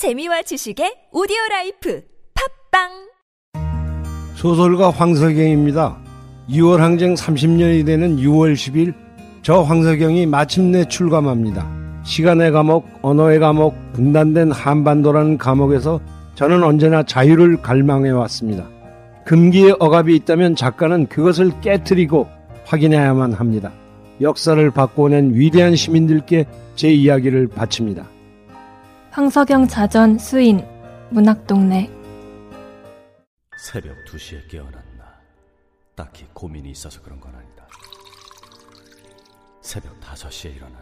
재미와 지식의 오디오 라이프 팟빵 소설가 황석영입니다. 6월 항쟁 30년이 되는 6월 10일 저 황석영이 마침내 출감합니다. 시간의 감옥, 언어의 감옥, 분단된 한반도라는 감옥에서 저는 언제나 자유를 갈망해 왔습니다. 금기의 억압이 있다면 작가는 그것을 깨뜨리고 확인해야만 합니다. 역사를 바꿔낸 위대한 시민들께 제 이야기를 바칩니다. 황석영 자전 수인 문학동네. 새벽 2시에 깨어났나. 딱히 고민이 있어서 그런 건 아니다. 새벽 5시에 일어났나.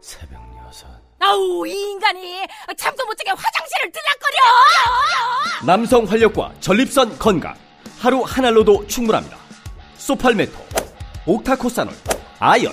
새벽 6 아우 이 인간이 잠도 못 자게 화장실을 들락거려! 남성 활력과 전립선 건강. 하루 한 알로도 충분합니다. 소팔메토 옥타코사놀 아연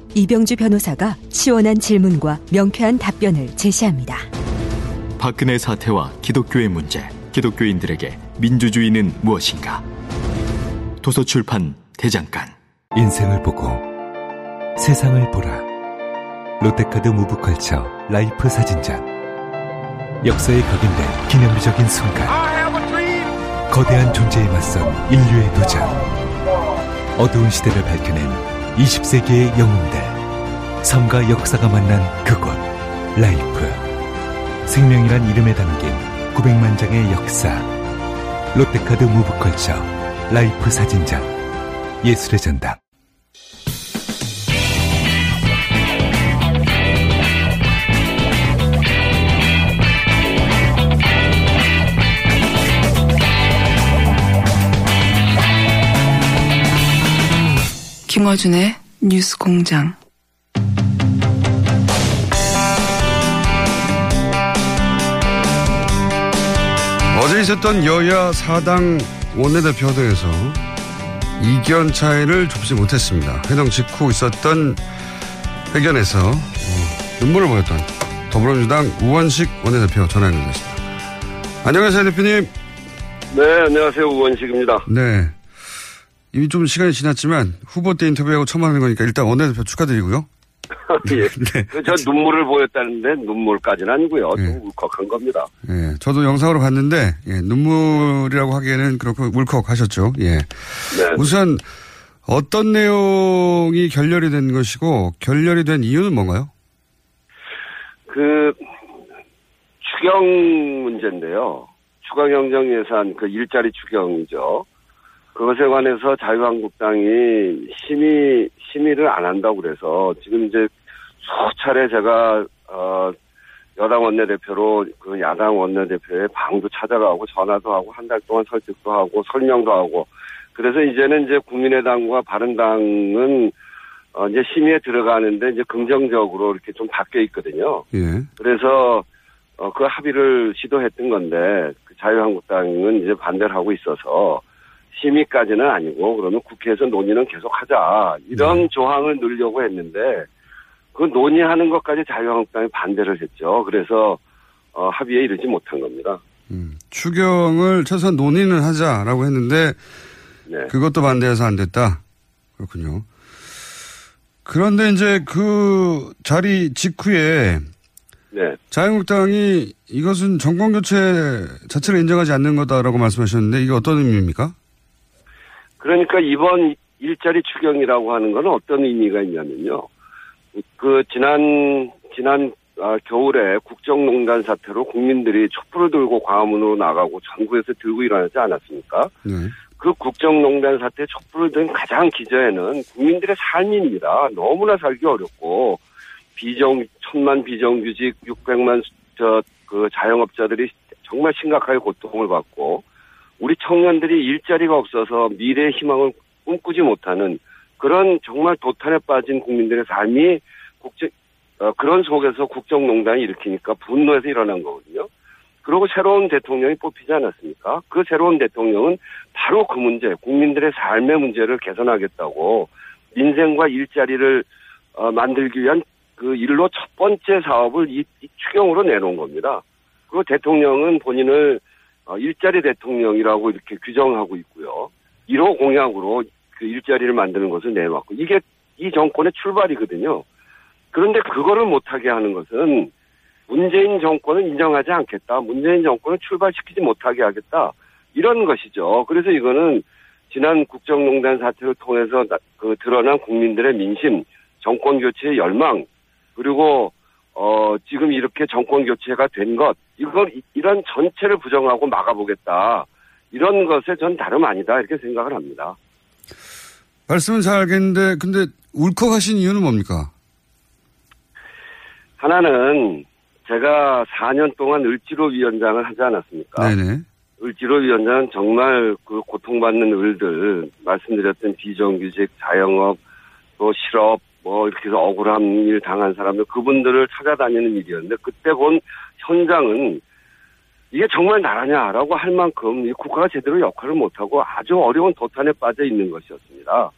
이병주 변호사가 시원한 질문과 명쾌한 답변을 제시합니다. 박근혜 사태와 기독교의 문제 기독교인들에게 민주주의는 무엇인가? 도서출판 대장간. 인생을 보고 세상을 보라. 롯데카드 무브컬처 라이프 사진전 역사에 각인된 기념비적인 순간. 거대한 존재에 맞선 인류의 도전 어두운 시대를 밝혀낸 20세기의 영웅들. 삶과 역사가 만난 그곳 라이프. 생명이란 이름에 담긴 900만 장의 역사. 롯데카드 무브컬처 라이프 사진전 예술의 전당. 김어준의 뉴스 공장. 어제 있었던 여야 사당 원내대표들에서 이견 차이를 좁지 못했습니다. 회동 직후 있었던 회견에서 어, 눈물을 보였던 더불어민주당 우원식 원내대표 전화 연결됐습니다. 안녕하세요, 대표님. 네, 안녕하세요. 우원식입니다. 네. 이미 좀 시간이 지났지만 후보 때 인터뷰하고 처음 하는 거니까 일단 원내대표 축하드리고요. 예. 네. 저 눈물을 보였다는데 눈물까지는 아니고요. 좀 울컥한 겁니다. 예, 저도 영상으로 봤는데 예, 눈물이라고 하기에는 그렇고 울컥하셨죠. 예. 네. 우선 어떤 내용이 결렬이 된 것이고 결렬이 된 이유는 뭔가요? 그 추경 문제인데요. 추가경정 예산 그 일자리 추경이죠. 그것에 관해서 자유한국당이 심의 심의를 안 한다고 그래서 지금 이제 수차례 제가 어 여당 원내대표로 그 야당 원내대표의 방도 찾아가고 전화도 하고 한 달 동안 설득도 하고 설명도 하고 그래서 이제는 이제 국민의당과 바른당은 어 이제 심의에 들어가는데 이제 긍정적으로 이렇게 좀 바뀌어 있거든요. 예. 그래서 어, 그 합의를 시도했던 건데 그 자유한국당은 이제 반대를 하고 있어서 심의까지는 아니고 그러면 국회에서 논의는 계속하자 이런 조항을 넣으려고 했는데 그 논의하는 것까지 자유한국당이 반대를 했죠. 그래서 어, 합의에 이르지 못한 겁니다. 추경을 최소한 논의는 하자라고 했는데 네. 그것도 반대해서 안 됐다. 그렇군요. 그런데 이제 그 자리 직후에 네. 자유한국당이 이것은 정권 교체 자체를 인정하지 않는 거다라고 말씀하셨는데 이게 어떤 의미입니까? 그러니까 이번 일자리 추경이라고 하는 건 어떤 의미가 있냐면요. 그 지난 지난 아, 겨울에 국정농단 사태로 국민들이 촛불을 들고 광화문으로 나가고 전국에서 들고 일어나지 않았습니까? 네. 그 국정농단 사태 촛불을 든 가장 기저에는 국민들의 삶입니다. 너무나 살기 어렵고 비정 천만 비정규직 600만 저 그 자영업자들이 정말 심각하게 고통을 받고 우리 청년들이 일자리가 없어서 미래의 희망을 꿈꾸지 못하는 그런 정말 도탄에 빠진 국민들의 삶이 국제 어, 그런 속에서 국정농단이 일으키니까 분노해서 일어난 거거든요. 그리고 새로운 대통령이 뽑히지 않았습니까? 그 새로운 대통령은 바로 그 문제, 국민들의 삶의 문제를 개선하겠다고 민생과 일자리를 어, 만들기 위한 그 일로 첫 번째 사업을 이, 이 추경으로 내놓은 겁니다. 그리고 대통령은 본인을 어, 일자리 대통령이라고 이렇게 규정하고 있고요. 1호 공약으로 그 일자리를 만드는 것을 내놓았고 이게 이 정권의 출발이거든요. 그런데 그거를 못하게 하는 것은 문재인 정권은 인정하지 않겠다. 문재인 정권을 출발시키지 못하게 하겠다. 이런 것이죠. 그래서 이거는 지난 국정농단 사태를 통해서 나- 그 드러난 국민들의 민심, 정권 교체의 열망, 그리고 어 지금 이렇게 정권 교체가 된 것, 이걸 이- 이런 전체를 부정하고 막아보겠다. 이런 것에 전 다름 아니다 이렇게 생각을 합니다. 말씀은 잘 알겠는데 근데 울컥하신 이유는 뭡니까? 하나는 제가 4년 동안 을지로 위원장을 하지 않았습니까? 네네. 을지로 위원장은 정말 그 고통받는 을들 말씀드렸던 비정규직 자영업 또 실업 뭐 이렇게 해서 억울한 일 당한 사람들 그분들을 찾아다니는 일이었는데 그때 본 현장은 이게 정말 나라냐라고 할 만큼 이 국가가 제대로 역할을 못하고 아주 어려운 도탄에 빠져 있는 것이었습니다.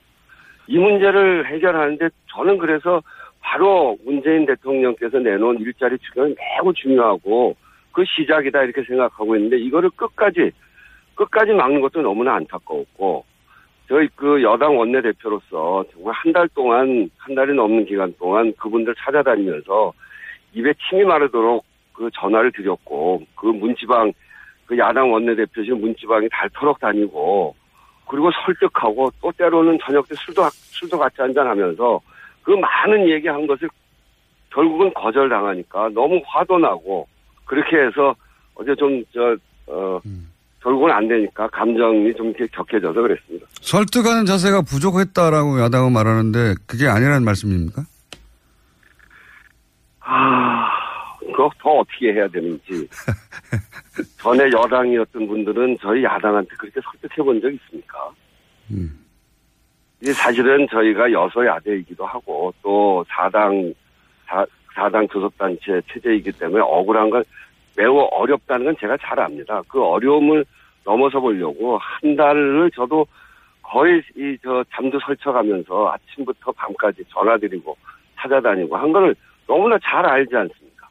이 문제를 해결하는데 저는 그래서 바로 문재인 대통령께서 내놓은 일자리 추경이 매우 중요하고 그 시작이다 이렇게 생각하고 있는데 이거를 끝까지 끝까지 막는 것도 너무나 안타까웠고 저희 그 여당 원내대표로서 정말 한 달 동안 한 달이 넘는 기간 동안 그분들 찾아다니면서 입에 침이 마르도록 그 전화를 드렸고 그 문지방 그 야당 원내대표실 문지방이 닳도록 다니고 그리고 설득하고 또 때로는 저녁 때 술도 술도 같이 한잔 하면서 그 많은 얘기한 것을 결국은 거절당하니까 너무 화도 나고 그렇게 해서 어제 좀 저 어 결국은 안 되니까 감정이 좀 격해져서 그랬습니다. 설득하는 자세가 부족했다라고 야당은 말하는데 그게 아니라는 말씀입니까? 아, 그거 더 어떻게 해야 되는지. 전에 여당이었던 분들은 저희 야당한테 그렇게 설득해 본 적 있습니까? 이게 사실은 저희가 여소야대이기도 하고 또 사당, 사, 사당 교섭단체 체제이기 때문에 억울한 건 매우 어렵다는 건 제가 잘 압니다. 그 어려움을 넘어서 보려고 한 달을 저도 거의 이 저 잠도 설쳐가면서 아침부터 밤까지 전화드리고 찾아다니고 한 거를 너무나 잘 알지 않습니까?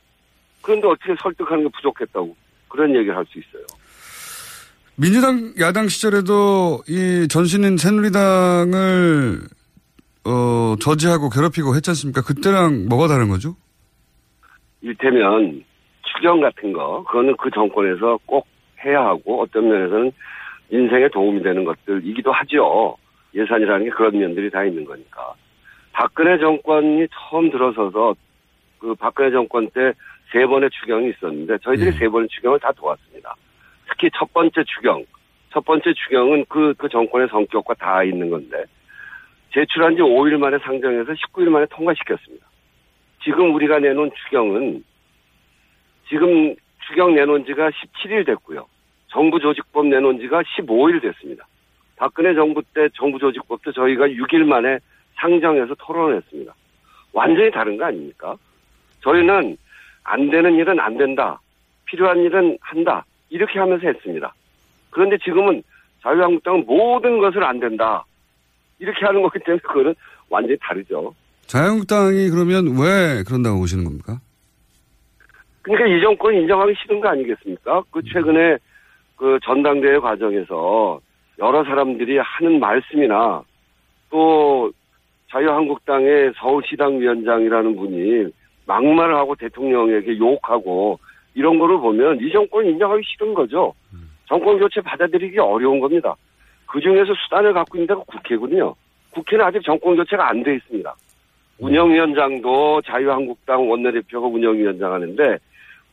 그런데 어떻게 설득하는 게 부족했다고 그런 얘기를 할 수 있어요. 민주당 야당 시절에도 이 전신인 새누리당을 어, 저지하고 괴롭히고 했지 않습니까? 그때랑 뭐가 다른 거죠? 일테면 추경 같은 거 그거는 그 정권에서 꼭 해야 하고 어떤 면에서는 인생에 도움이 되는 것들이기도 하죠. 예산이라는 게 그런 면들이 다 있는 거니까. 박근혜 정권이 처음 들어서서 그 박근혜 정권 때 세 번의 추경이 있었는데 저희들이 세 번의 추경을 다 도왔습니다. 특히 첫 번째 추경, 첫 번째 추경은 그, 그 정권의 성격과 다 있는 건데 제출한 지 5일 만에 상정해서 19일 만에 통과시켰습니다. 지금 우리가 내놓은 추경은 지금 추경 내놓은 지가 17일 됐고요. 정부 조직법 내놓은 지가 15일 됐습니다. 박근혜 정부 때 정부 조직법도 저희가 6일 만에 상정해서 토론했습니다. 완전히 다른 거 아닙니까? 저희는 안 되는 일은 안 된다. 필요한 일은 한다. 이렇게 하면서 했습니다. 그런데 지금은 자유한국당은 모든 것을 안 된다. 이렇게 하는 거기 때문에 그거는 완전히 다르죠. 자유한국당이 그러면 왜 그런다고 보시는 겁니까? 그러니까 이 정권 인정하기 싫은 거 아니겠습니까? 그 최근에 그 전당대회 과정에서 여러 사람들이 하는 말씀이나 또 자유한국당의 서울시당 위원장이라는 분이 막말을 하고 대통령에게 욕하고 이런 거를 보면 이 정권 인정하기 싫은 거죠. 정권 교체 받아들이기 어려운 겁니다. 그 중에서 수단을 갖고 있는 데가 국회거든요. 국회는 아직 정권 교체가 안 돼 있습니다. 운영위원장도 자유한국당 원내대표가 운영위원장 하는데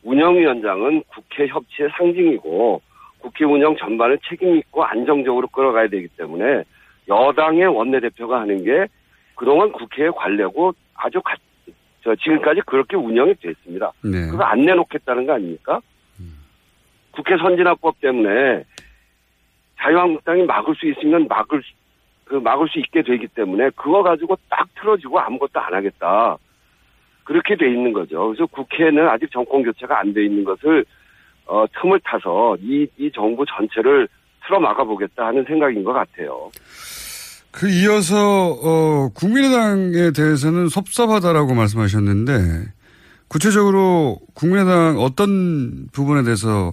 운영위원장은 국회 협치의 상징이고 국회 운영 전반을 책임있고 안정적으로 끌어가야 되기 때문에 여당의 원내대표가 하는 게 그동안 국회의 관례고 아주 가, 저 지금까지 그렇게 운영이 됐습니다. 네. 그거 안 내놓겠다는 거 아닙니까? 국회 선진화법 때문에 자유한국당이 막을 수 있으면 막을 수- 그 막을 수 있게 되기 때문에 그거 가지고 딱 틀어지고 아무것도 안 하겠다. 그렇게 돼 있는 거죠. 그래서 국회는 아직 정권 교체가 안 돼 있는 것을 어, 틈을 타서 이, 이 정부 전체를 틀어 막아 보겠다 하는 생각인 것 같아요. 그 이어서 어, 국민의당에 대해서는 섭섭하다라고 말씀하셨는데 구체적으로 국민의당 어떤 부분에 대해서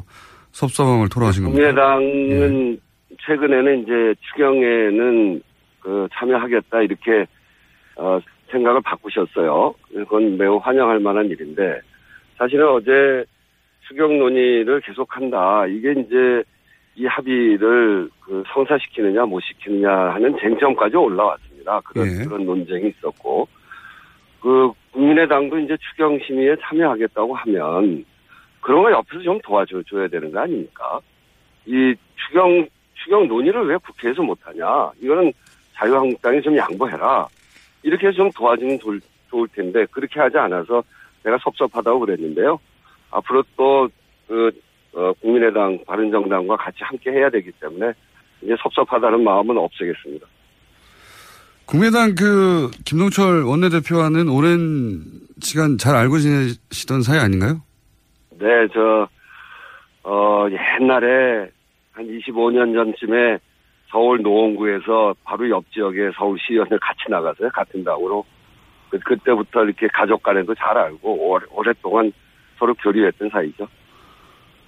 섭섭함을 토로하신 겁니까? 국민의당은 예. 최근에는 이제 추경에는 그 참여하겠다 이렇게 어, 생각을 바꾸셨어요. 그건 매우 환영할 만한 일인데 사실은 어제 추경 논의를 계속한다. 이게 이제 이 합의를 그 성사시키느냐 못 시키느냐 하는 쟁점까지 올라왔습니다. 그런 예. 그런 논쟁이 있었고 그 국민의당도 이제 추경 심의에 참여하겠다고 하면 그런 거 옆에서 좀 도와줘야 되는 거 아닙니까? 이 추경 추경 논의를 왜 국회에서 못하냐? 이거는 자유한국당이 좀 양보해라. 이렇게 좀 도와주면 좋을, 좋을 텐데 그렇게 하지 않아서 내가 섭섭하다고 그랬는데요. 앞으로 또 그, 어, 국민의당, 바른정당과 같이 함께 해야 되기 때문에 이제 섭섭하다는 마음은 없애겠습니다. 국민의당 그 김동철 원내대표와는 오랜 시간 잘 알고 지내시던 사이 아닌가요? 네, 저, 어, 옛날에 한 25년 전쯤에 서울 노원구에서 바로 옆 지역에 서울시의원을 같이 나가서요. 같은 당으로. 그, 그때부터 이렇게 가족 간에도 잘 알고 오래, 오랫동안 서로 교류했던 사이죠.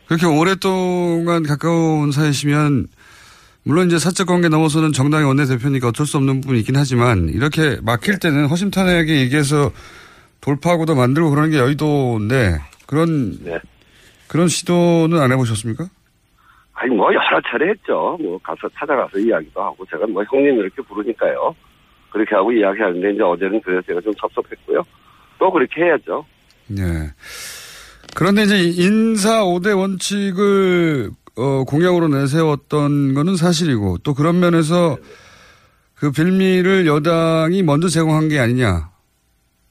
그렇게 오랫동안 가까운 사이시면 물론 이제 사적 관계 넘어서는 정당의 원내대표니까 어쩔 수 없는 부분이 있긴 하지만 이렇게 막힐 때는 허심탄회하게 얘기해서 돌파하고도 만들고 그러는 게 여의도인데 그런 네. 그런 시도는 안 해보셨습니까? 아니 뭐 여러 차례 했죠. 뭐 가서 찾아가서 이야기도 하고 제가 뭐 형님 이렇게 부르니까요. 그렇게 하고 이야기하는데 이제 어제는 그래서 제가 좀 섭섭했고요. 또 그렇게 해야죠. 네. 그런데 이제 인사 5대 원칙을 어, 공약으로 내세웠던 거는 사실이고 또 그런 면에서 그 빌미를 여당이 먼저 제공한 게 아니냐.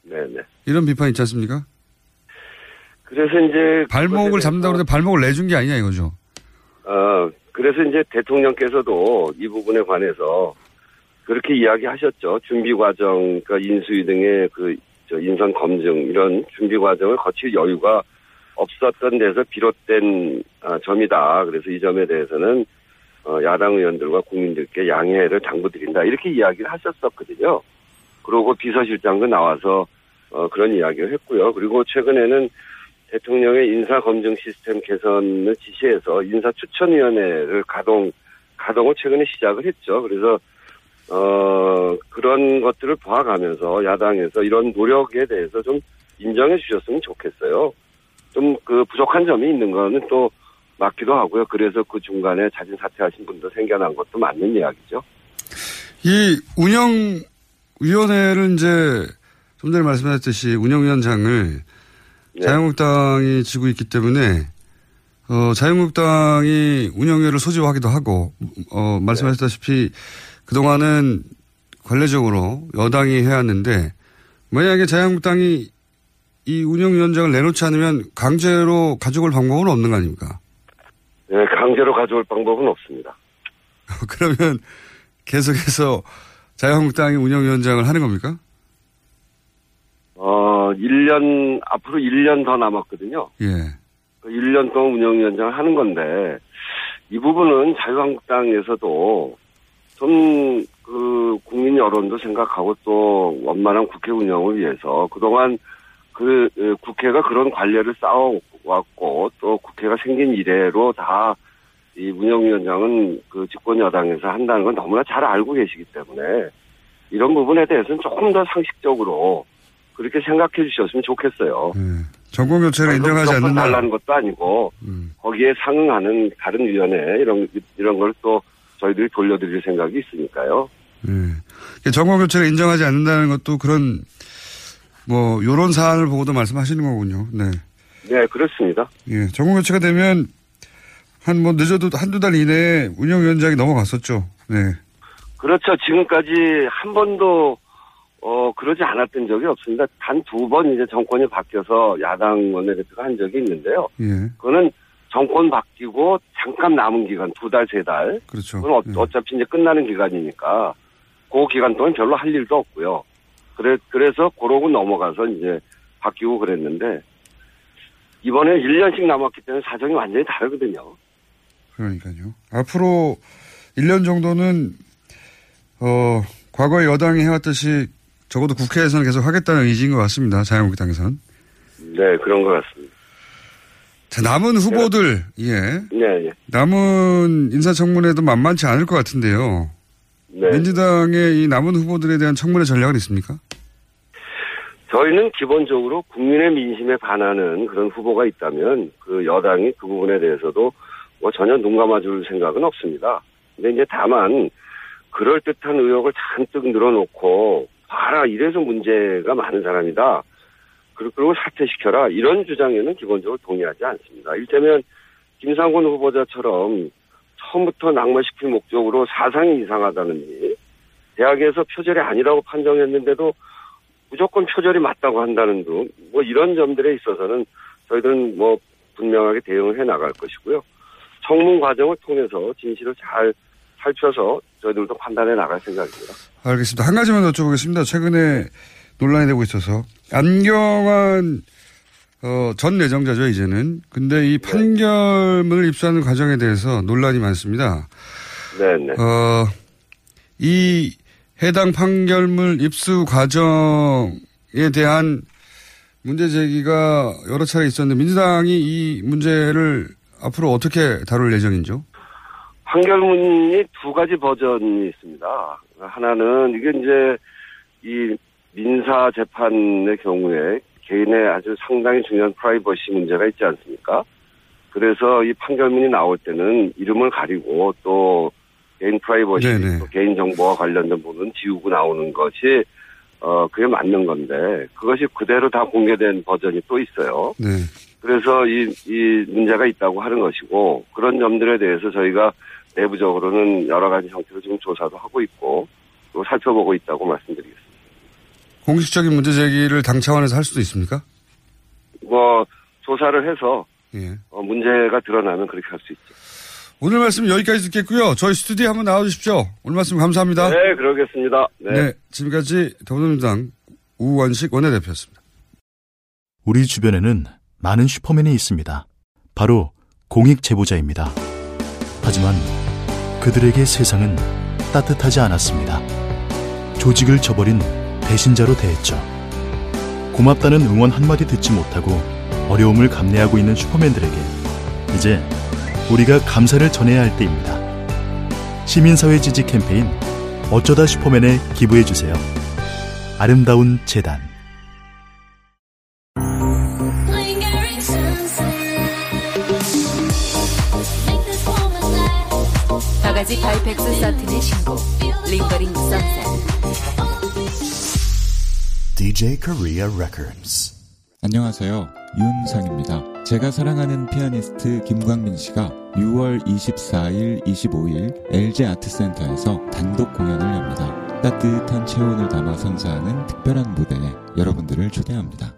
네네. 이런 비판이 있지 않습니까? 그래서 이제 발목을 잡는다고 그러는데 발목을 내준 게 아니냐 이거죠. 어 그래서 이제 대통령께서도 이 부분에 관해서 그렇게 이야기하셨죠. 준비 과정, 그러니까 인수위 등의 그 인선 검증 이런 준비 과정을 거칠 여유가 없었던 데서 비롯된 아, 점이다. 그래서 이 점에 대해서는 어, 야당 의원들과 국민들께 양해를 당부드린다. 이렇게 이야기를 하셨었거든요. 그러고 비서실장도 나와서 어, 그런 이야기를 했고요. 그리고 최근에는 대통령의 인사검증 시스템 개선을 지시해서 인사추천위원회를 가동, 가동을 최근에 시작을 했죠. 그래서, 어, 그런 것들을 봐가면서 야당에서 이런 노력에 대해서 좀 인정해 주셨으면 좋겠어요. 좀 그 부족한 점이 있는 거는 또 맞기도 하고요. 그래서 그 중간에 자진 사퇴하신 분도 생겨난 것도 맞는 이야기죠. 이 운영위원회를 이제 좀 전에 말씀하셨듯이 운영위원장을 네. 자유한국당이 지고 있기 때문에 어, 자유한국당이 운영위를 소집하기도 하고 어, 말씀하셨다시피 그동안은 관례적으로 여당이 해왔는데 만약에 자유한국당이 이 운영위원장을 내놓지 않으면 강제로 가져올 방법은 없는 거 아닙니까? 네, 강제로 가져올 방법은 없습니다. 그러면 계속해서 자유한국당이 운영위원장을 하는 겁니까? 어, 1년, 앞으로 1년 더 남았거든요. 예. 1년 그 동안 운영위원장을 하는 건데, 이 부분은 자유한국당에서도 좀, 그, 국민 여론도 생각하고 또 원만한 국회 운영을 위해서 그동안 그 국회가 그런 관례를 쌓아왔고 또 국회가 생긴 이래로 다 이 운영위원장은 그 집권 여당에서 한다는 건 너무나 잘 알고 계시기 때문에 이런 부분에 대해서는 조금 더 상식적으로 그렇게 생각해 주셨으면 좋겠어요. 네. 정권 교체를 인정하지 않는다. 달라는 것도 아니고 음. 거기에 상응하는 다른 위원회 이런 이런 걸 또 저희들이 돌려드릴 생각이 있으니까요. 네. 정권 교체를 인정하지 않는다는 것도 그런 뭐 요런 사안을 보고도 말씀하시는 거군요. 네. 네, 그렇습니다. 예, 정권 교체가 되면 한 뭐 늦어도 한두 달 이내에 운영위원장이 넘어갔었죠. 네. 그렇죠. 지금까지 한 번도 어 그러지 않았던 적이 없습니다. 단 두 번 이제 정권이 바뀌어서 야당 원내대표가 한 적이 있는데요. 예. 그거는 정권 바뀌고 잠깐 남은 기간 두 달, 세 달. 그렇죠. 그건 어, 예. 어차피 이제 끝나는 기간이니까 그 기간 동안 별로 할 일도 없고요. 그래, 그래서 그러고 넘어가서 이제 바뀌고 그랬는데 이번에 1년씩 남았기 때문에 사정이 완전히 다르거든요. 그러니까요. 앞으로 1년 정도는 어 과거에 여당이 해왔듯이 적어도 국회에서는 계속 하겠다는 의지인 것 같습니다. 자유한국당에선. 네, 그런 것 같습니다. 자, 남은 후보들, 예. 네, 네. 남은 인사청문회도 만만치 않을 것 같은데요. 네. 민주당의 이 남은 후보들에 대한 청문회 전략은 있습니까? 저희는 기본적으로 국민의 민심에 반하는 그런 후보가 있다면 그 여당이 그 부분에 대해서도 뭐 전혀 눈 감아줄 생각은 없습니다. 근데 이제 다만 그럴듯한 의혹을 잔뜩 늘어놓고 봐라 이래서 문제가 많은 사람이다. 그리고 사퇴시켜라 이런 주장에는 기본적으로 동의하지 않습니다. 일테면 김상곤 후보자처럼 처음부터 낙마시킬 목적으로 사상이 이상하다는지 대학에서 표절이 아니라고 판정했는데도 무조건 표절이 맞다고 한다는 등 뭐 이런 점들에 있어서는 저희들은 뭐 분명하게 대응을 해 나갈 것이고요. 청문 과정을 통해서 진실을 잘 살펴서 저희들도 판단해 나갈 생각입니다. 알겠습니다. 한 가지만 더 여쭤보겠습니다. 최근에 논란이 되고 있어서 안경환 어, 전 내정자죠 이제는. 근데 이 판결문을 입수하는 과정에 대해서 논란이 많습니다. 네 네. 어, 이 해당 판결문 입수 과정에 대한 문제 제기가 여러 차례 있었는데 민주당이 이 문제를 앞으로 어떻게 다룰 예정인죠? 판결문이 두 가지 버전이 있습니다. 하나는 이게 이제 이 민사 재판의 경우에 개인의 아주 상당히 중요한 프라이버시 문제가 있지 않습니까? 그래서 이 판결문이 나올 때는 이름을 가리고 또 개인 프라이버시. 또 개인 정보와 관련된 부분 지우고 나오는 것이 어 그게 맞는 건데 그것이 그대로 다 공개된 버전이 또 있어요. 네. 그래서 이, 이 문제가 있다고 하는 것이고 그런 점들에 대해서 저희가 내부적으로는 여러 가지 형태로 지금 조사도 하고 있고 또 살펴보고 있다고 말씀드리겠습니다. 공식적인 문제 제기를 당 차원에서 할 수도 있습니까? 뭐 조사를 해서 예. 어, 문제가 드러나면 그렇게 할 수 있죠. 오늘 말씀 여기까지 듣겠고요. 저희 스튜디오에 한번 나와주십시오. 오늘 말씀 감사합니다. 네, 그러겠습니다. 네. 네, 지금까지 더불어민주당 우원식 원내대표였습니다. 우리 주변에는 많은 슈퍼맨이 있습니다. 바로 공익 제보자입니다. 하지만 그들에게 세상은 따뜻하지 않았습니다. 조직을 저버린 배신자로 대했죠. 고맙다는 응원 한마디 듣지 못하고 어려움을 감내하고 있는 슈퍼맨들에게 이제 우리가 감사를 전해야 할 때입니다. 시민사회 지지 캠페인 어쩌다 슈퍼맨에 기부해주세요. 아름다운 재단 바가지 바이펙스써틴의 신곡 Lingering Sunset DJ Korea Records. 안녕하세요. 윤상입니다. 제가 사랑하는 피아니스트 김광민 씨가 6월 24일, 25일 LG 아트센터에서 단독 공연을 엽니다. 따뜻한 체온을 담아 선사하는 특별한 무대에 여러분들을 초대합니다.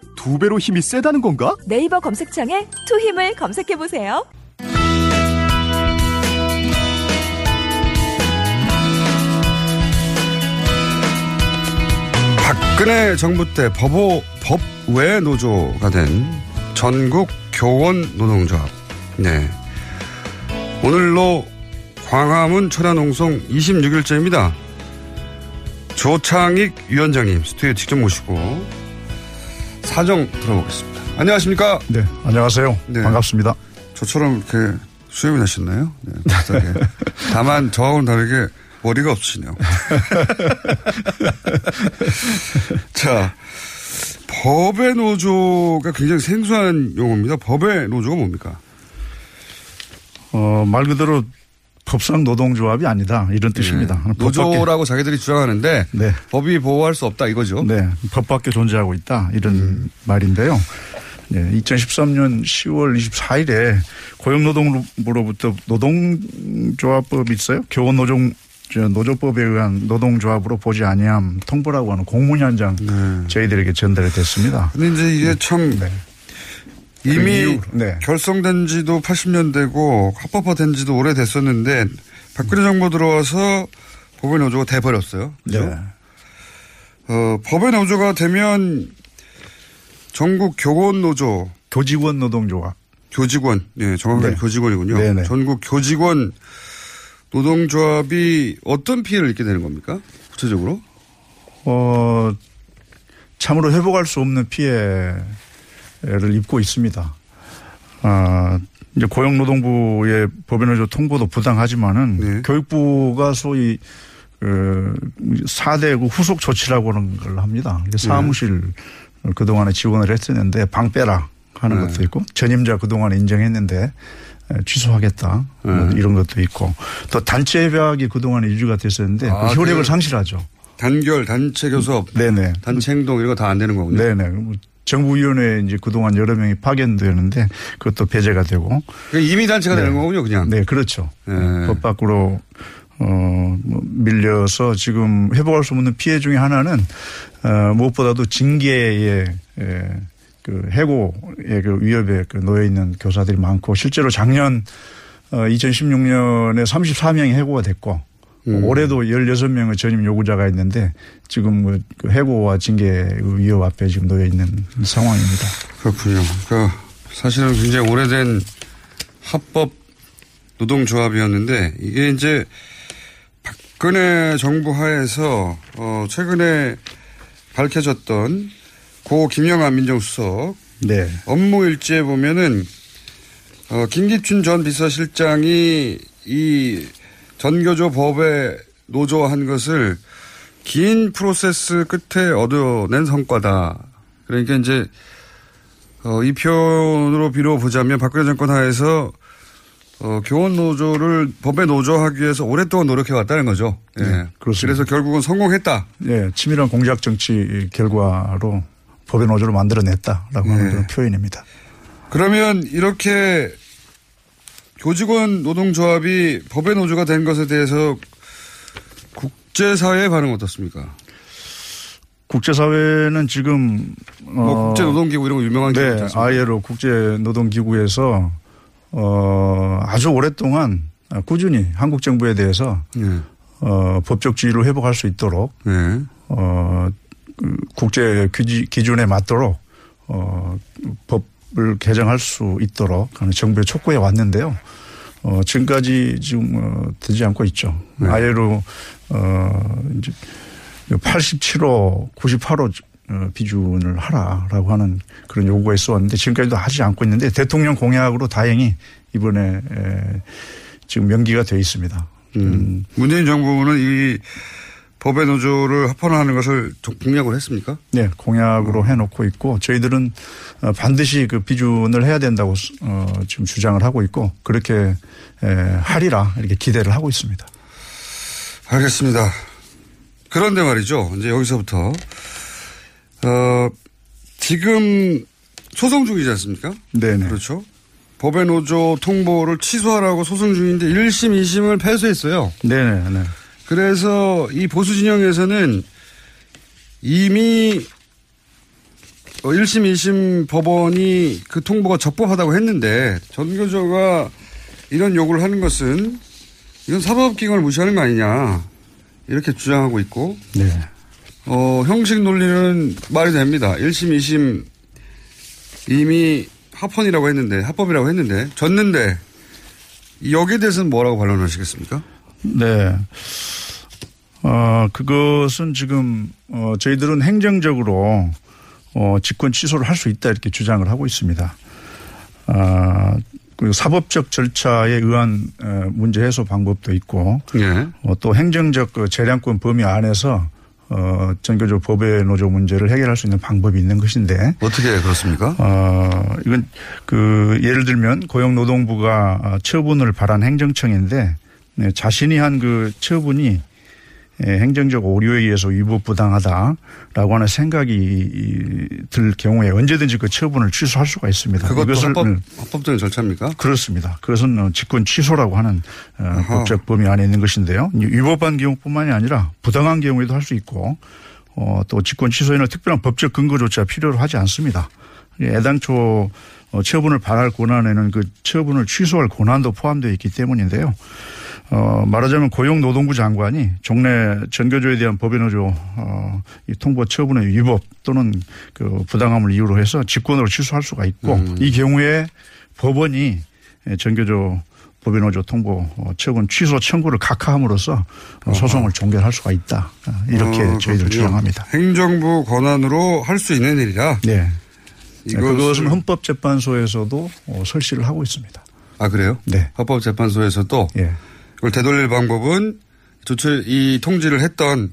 두 배로 힘이 세다는 건가? 네이버 검색창에 투 힘을 검색해 보세요. 박근혜 정부 때 법외, 법외 노조가 된 전국 교원 노동조합. 네. 오늘로 광화문 천안홍송 26일째입니다. 조창익 위원장님 스튜디오에 직접 모시고 사정 들어보겠습니다. 안녕하십니까? 네, 안녕하세요. 네. 반갑습니다. 저처럼 이렇게 수염이 나셨나요? 네. 다만 저하고는 다르게 머리가 없으시네요. 자, 법의 노조가 굉장히 생소한 용어입니다. 법의 노조가 뭡니까? 어, 말 그대로 법상 노동조합이 아니다. 이런 뜻입니다. 네. 노조라고 자기들이 주장하는데 법이 보호할 수 없다 이거죠. 네. 법 밖에 존재하고 있다. 이런 말인데요. 네, 2013년 10월 24일에 고용노동부로부터 노동조합법이 있어요. 교원노동 노조법에 의한 노동조합으로 보지 아니함 통보라고 하는 공문이 한장 저희들에게 전달이 됐습니다. 근데 이제 이게 참 네. 이미 그 이후, 네. 결성된 지도 80년대고 합법화된 지도 오래됐었는데 박근혜 정부 들어와서 법의 노조가 돼버렸어요. 그죠? 네. 어, 법의 노조가 되면 전국 교원 노조. 교직원 노동조합. 교직원. 예, 정확하게 네. 교직원이군요. 네네. 전국 교직원 노동조합이 어떤 피해를 입게 되는 겁니까? 구체적으로? 어, 참으로 회복할 수 없는 피해 를 입고 있습니다. 아, 이제 고용노동부의 법인노조 통보도 부당하지만은 네. 교육부가 소위 그 4대 그 후속 조치라고 하는 걸 합니다. 이게 사무실 그동안에 지원을 했었는데 방 빼라 하는 네. 것도 있고 전임자 그동안에 인정했는데 에, 취소하겠다 뭐 네. 이런 것도 있고 또 단체 협약이 그동안에 유지가 됐었는데 아, 그 효력을 그 상실하죠. 단결, 단체 교섭, 네네. 단체 행동 이런 거 다 안 되는 거군요. 네네. 뭐 정부위원회에 이제 그동안 여러 명이 파견되었는데 그것도 배제가 되고. 그러니까 이미 단체가 네. 되는 거군요, 그냥. 네, 그렇죠. 네. 법 밖으로 어, 뭐 밀려서 지금 회복할 수 없는 피해 중에 하나는 어, 무엇보다도 징계에 에, 그 해고의 그 위협에 그 놓여 있는 교사들이 많고 실제로 작년 어, 2016년에 34명이 해고가 됐고 음. 올해도 16명의 전임 요구자가 있는데 지금 그- 그 해고와 징계 그 위협 앞에 지금 놓여 있는 상황입니다. 그렇군요. 그 사실은 굉장히 오래된 합법 노동조합이었는데 이게 이제 박근혜 정부 하에서 어 최근에 밝혀졌던 고 김영환 민정수석 네. 업무 일지에 보면은 어 김기춘 전 비서실장이 이 전교조 법에 노조한 것을 긴 프로세스 끝에 얻어낸 성과다. 그러니까 이제 어, 이 표현으로 비춰보자면 박근혜 정권 하에서 어, 교원 노조를 법에 노조하기 위해서 오랫동안 노력해 왔다는 거죠. 예. 네, 그렇습니다. 그래서 결국은 성공했다. 네, 치밀한 공작 정치 결과로 법의 노조를 만들어냈다라고 하는 네. 그런 표현입니다. 그러면 이렇게 교직원 노동조합이 법의 노조가 된 것에 대해서 국제사회의 반응 어떻습니까? 국제사회는 지금 뭐 국제노동기구 이런 거 유명한 기구 네, 않습니까? ILO 국제노동기구에서 어 아주 오랫동안 꾸준히 한국 정부에 대해서 네. 어 법적 지위를 회복할 수 있도록 네. 어그 국제 기준에 맞도록 어 법 을 개정할 수 있도록 정부의 촉구해 왔는데요. 어 지금까지 지금 어 되지 않고 있죠. 네. ILO 어 이제 87호, 98호 어, 비준을 하라라고 하는 그런 요구가 있었는데 지금까지도 하지 않고 있는데 대통령 공약으로 다행히 이번에 에, 지금 명기가 되어 있습니다. 음. 문재인 정부는 이 법의 노조를 합헌하는 것을 공약을 했습니까? 네, 공약으로 해놓고 있고 저희들은 어, 반드시 그 비준을 해야 된다고 어, 지금 주장을 하고 있고 그렇게 에, 하리라 이렇게 기대를 하고 있습니다. 알겠습니다. 그런데 말이죠. 이제 여기서부터 어 지금 소송 중이지 않습니까? 네네. 그렇죠. 법의 노조 통보를 취소하라고 소송 중인데 1심, 2심을 패소했어요. 네네. 네. 그래서 이 보수 진영에서는 이미 1심, 2심 법원이 그 통보가 적법하다고 했는데 전교조가 이런 요구를 하는 것은 이건 사법기관을 무시하는 거 아니냐 이렇게 주장하고 있고 네. 어, 형식 논리는 말이 됩니다. 1심, 2심 이미 합헌이라고 했는데 합법이라고 했는데 졌는데 여기에 대해서는 뭐라고 반론하시겠습니까? 네. 어, 그것은 지금, 어, 저희들은 행정적으로, 어, 직권 취소를 할 수 있다 이렇게 주장을 하고 있습니다. 아, 그리고 사법적 절차에 의한 어, 문제 해소 방법도 있고, 예. 어, 또 행정적 그 재량권 범위 안에서 어, 전교조 법의 노조 문제를 해결할 수 있는 방법이 있는 것인데. 어떻게 그렇습니까? 어, 이건 그 예를 들면 고용노동부가 어, 처분을 바란 행정청인데 네, 자신이 한 그 처분이 예, 행정적 오류에 의해서 위법 부당하다라고 하는 생각이 들 경우에 언제든지 그 처분을 취소할 수가 있습니다. 그것도 이것을, 합법, 음, 절차입니까? 그렇습니다. 그것은 어, 직권 취소라고 하는 어, 법적 범위 안에 있는 것인데요. 위법한 경우뿐만이 아니라 부당한 경우에도 할 수 있고 어, 또 직권 취소에는 특별한 법적 근거조차 필요로 하지 않습니다. 애당초 어, 처분을 발할 권한에는 그 처분을 취소할 권한도 포함되어 있기 때문인데요. 어, 말하자면 고용노동부 장관이 종래 전교조에 대한 법인노조 어, 이 통보 처분의 위법 또는 그 부당함을 이유로 해서 직권으로 취소할 수가 있고 음. 이 경우에 법원이 전교조 법인노조 통보 어, 처분 취소 청구를 각하함으로써 어, 소송을 종결할 수가 있다. 어, 이렇게 어, 저희들. 주장합니다. 행정부 권한으로 할 수 있는 일이다. 네. 이것을- 그것은 헌법재판소에서도 어, 설치를 하고 있습니다. 아 그래요? 네. 헌법재판소에서도 예. 이걸 되돌릴 방법은 조치 이 통지를 했던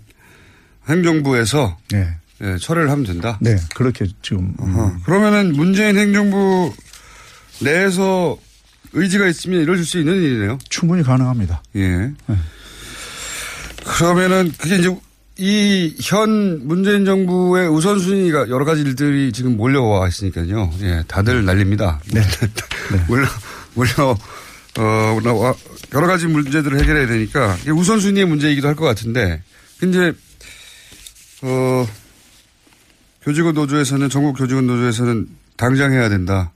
행정부에서 네. 예, 철회를 하면 된다. 네. 그렇게 지금 어허. 그러면은 문재인 행정부 내에서 의지가 있으면 이루어질 수 있는 일이네요. 충분히 가능합니다. 예. 그러면은 그게 이제 이 현 문재인 정부의 우선순위가 여러 가지 일들이 지금 몰려와 있으니까요. 예, 다들 난립니다. 네. 몰려, 몰려, 어, 여러 가지 문제들을 해결해야 되니까 이게 우선순위의 문제이기도 할 것 같은데, 근데, 어, 교직원 노조에서는, 전국 교직원 노조에서는 당장 해야 된다.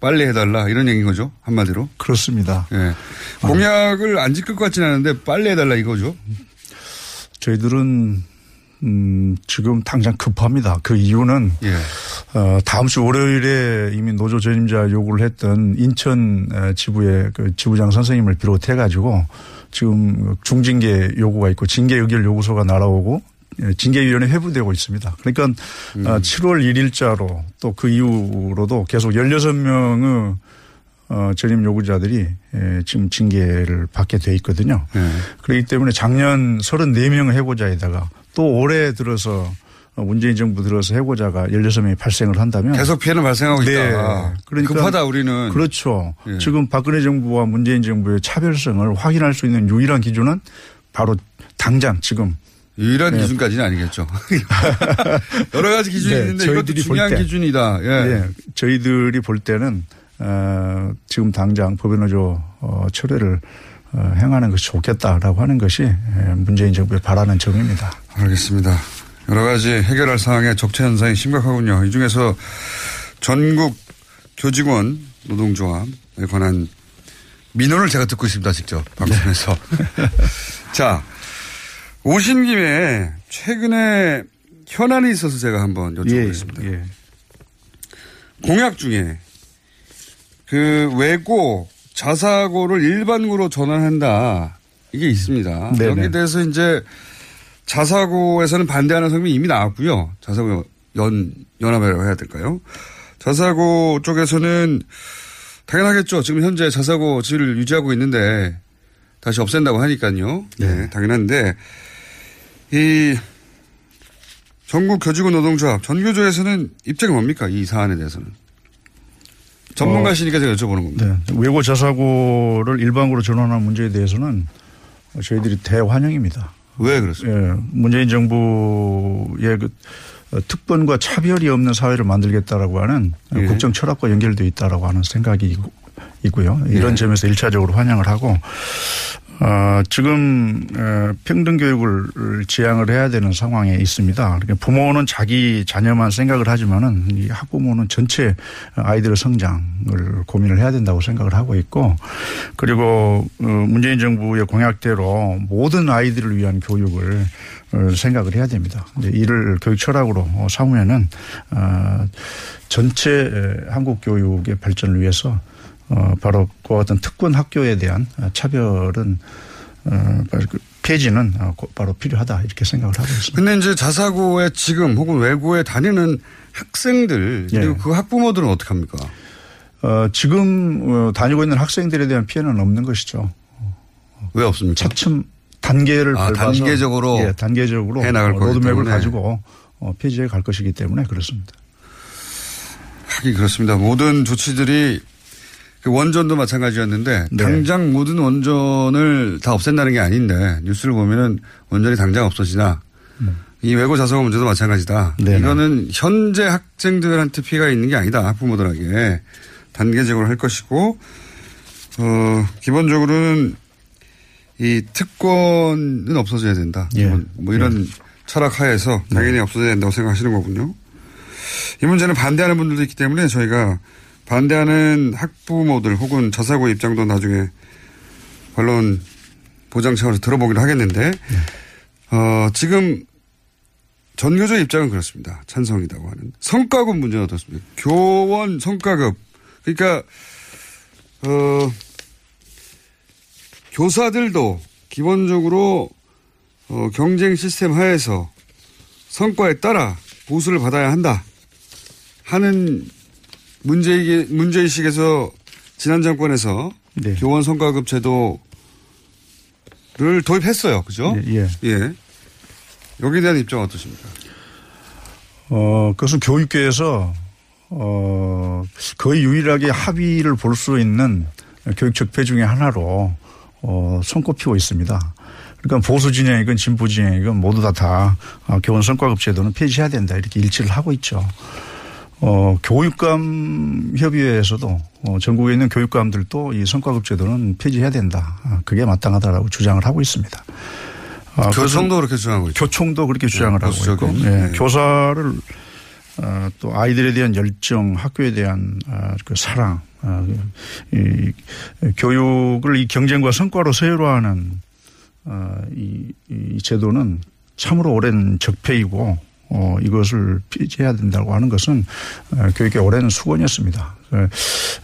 빨리 해달라. 이런 얘기인 거죠. 한마디로. 그렇습니다. 예. 공약을 안 지킬 것 같지는 않은데 빨리 해달라 이거죠. 저희들은 음, 지금 당장 급합니다. 그 이유는 예. 어, 다음 주 월요일에 이미 노조 전임자 요구를 했던 인천 어, 지부의 그 지부장 선생님을 비롯해 가지고 지금 중징계 요구가 있고 징계 의결 요구서가 날아오고 예, 징계위원회 회부되고 있습니다. 그러니까 음. 어, 7월 1일자로 또 그 이후로도 계속 16명의 어, 전임 요구자들이 예, 지금 징계를 받게 돼 있거든요. 예. 그렇기 때문에 작년 34명의 해고자에다가 또 올해 들어서 어, 문재인 정부 들어서 해고자가 16명이 발생을 한다면 계속 피해는 발생하고 네. 있다. 그러니까 급하다 우리는. 그렇죠. 예. 지금 박근혜 정부와 문재인 정부의 차별성을 확인할 수 있는 유일한 기준은 바로 당장 지금 유일한 네. 기준까지는 아니겠죠. 여러 가지 기준이 네, 있는데 이것도 저희들이 볼 중요한 때. 기준이다. 예. 네, 저희들이 볼 때는 어, 지금 당장 법인노조 어, 철회를 어, 행하는 것이 좋겠다라고 하는 것이 예, 문재인 정부의 바라는 점입니다. 알겠습니다. 여러 가지 해결할 사항의 적체 현상이 심각하군요. 이 중에서 전국 교직원 노동조합에 관한 민원을 제가 듣고 있습니다. 직접 방송에서. 자, 오신 김에 최근에 현안이 있어서 제가 한번 여쭤보겠습니다. 예. 공약 중에 그 외고 자사고를 일반고로 전환한다 이게 있습니다. 네네. 여기에 대해서 이제 자사고에서는 반대하는 성명이 이미 나왔고요. 자사고 연 연합이라고 해야 될까요? 자사고 쪽에서는 당연하겠죠. 지금 현재 자사고 질을 유지하고 있는데 다시 없앤다고 하니까요. 네, 당연한데 이 전국 교직원 노동조합 전교조에서는 입장이 뭡니까 이 사안에 대해서는 전문가시니까 제가 여쭤보는 겁니다. 네. 외고 자사고를 일반고로 전환하는 문제에 대해서는 저희들이 대환영입니다. 왜 그렇습니까? 예, 문재인 정부의 그 어, 특권과 차별이 없는 사회를 만들겠다라고 하는 예. 국정 철학과 연결되어 있다라고 하는 생각이 있고- 있고요. 이런 예. 점에서 일차적으로 환영을 하고 어, 지금 어, 평등 교육을 지향을 해야 되는 상황에 있습니다. 그러니까 부모는 자기 자녀만 생각을 하지만은 이 학부모는 전체 아이들의 성장을 고민을 해야 된다고 생각을 하고 있고 그리고 어, 문재인 정부의 공약대로 모든 아이들을 위한 교육을 어, 생각을 해야 됩니다. 이제 이를 교육 철학으로 어, 삼으면은 어, 전체 에, 한국 교육의 발전을 위해서 어, 바로 그와 같은 특권 학교에 대한 어, 차별은 어, 그 폐지는 어, 고- 바로 필요하다 이렇게 생각을 하고 있습니다. 근데 이제 자사고에 지금 혹은 외고에 다니는 학생들 그리고 예. 그 학부모들은 어떻게 합니까? 어, 지금 어, 다니고 있는 학생들에 대한 피해는 없는 것이죠. 왜 없습니까? 차츰 단계를 아, 단계적으로 예, 단계적으로 해나갈 로드맵을. 가지고 어, 폐지해 갈 것이기 때문에 그렇습니다. 하긴 그렇습니다. 모든 조치들이 그 원전도 마찬가지였는데 네. 당장 모든 원전을 다 없앤다는 게 아닌데 뉴스를 보면은 원전이 당장 없어지나 이 외고 자사고 문제도 마찬가지다. 음. 네네. 이거는 현재 학생들한테 피해가 있는 게 아니다. 학부모들에게 단계적으로 할 것이고 어 기본적으로는 이 특권은 없어져야 된다. 예. 뭐, 뭐 이런 철학 하에서 당연히 없어져야 된다고 생각하시는 거군요. 이 문제는 반대하는 분들도 있기 때문에 저희가 반대하는 학부모들 혹은 자사고 입장도 나중에 반론 보장 차원에서 들어보기로 하겠는데 어, 지금 전교조 입장은 그렇습니다. 찬성이라고 하는 성과급 문제는 어떻습니까? 교원 성과급 그러니까 어, 교사들도 기본적으로 어, 경쟁 시스템 하에서 성과에 따라 보수를 받아야 한다 하는 문제이 문제의식에서 지난 정권에서 네. 교원 성과급 제도를 도입했어요. 그죠? 예. 예. 여기에 대한 입장 어떠십니까? 어, 그것은 교육계에서 어, 거의 유일하게 합의를 볼 수 있는 교육 적폐 중의 하나로 어, 손꼽히고 있습니다. 그러니까 보수 진영이건 진보 진영이건 모두 다, 다 아, 교원 성과급 제도는 폐지해야 된다 이렇게 일치를 하고 있죠. 어, 교육감 협의회에서도 어, 전국에 있는 교육감들도 이 성과급 제도는 폐지해야 된다. 아, 그게 마땅하다라고 주장을 하고 있습니다. 아, 교총도 그렇게 주장하고 있죠. 교총도 그렇게 주장을 네, 하고 있고. 예, 네. 교사를 어, 또 아이들에 대한 열정, 학교에 대한 아, 그 사랑, 아, 이, 교육을 이 경쟁과 성과로 서열화하는 아, 이, 이 제도는 참으로 오랜 적폐이고 어, 이것을 폐지해야 된다고 하는 것은 어, 교육의 오랜 수건이었습니다. 어,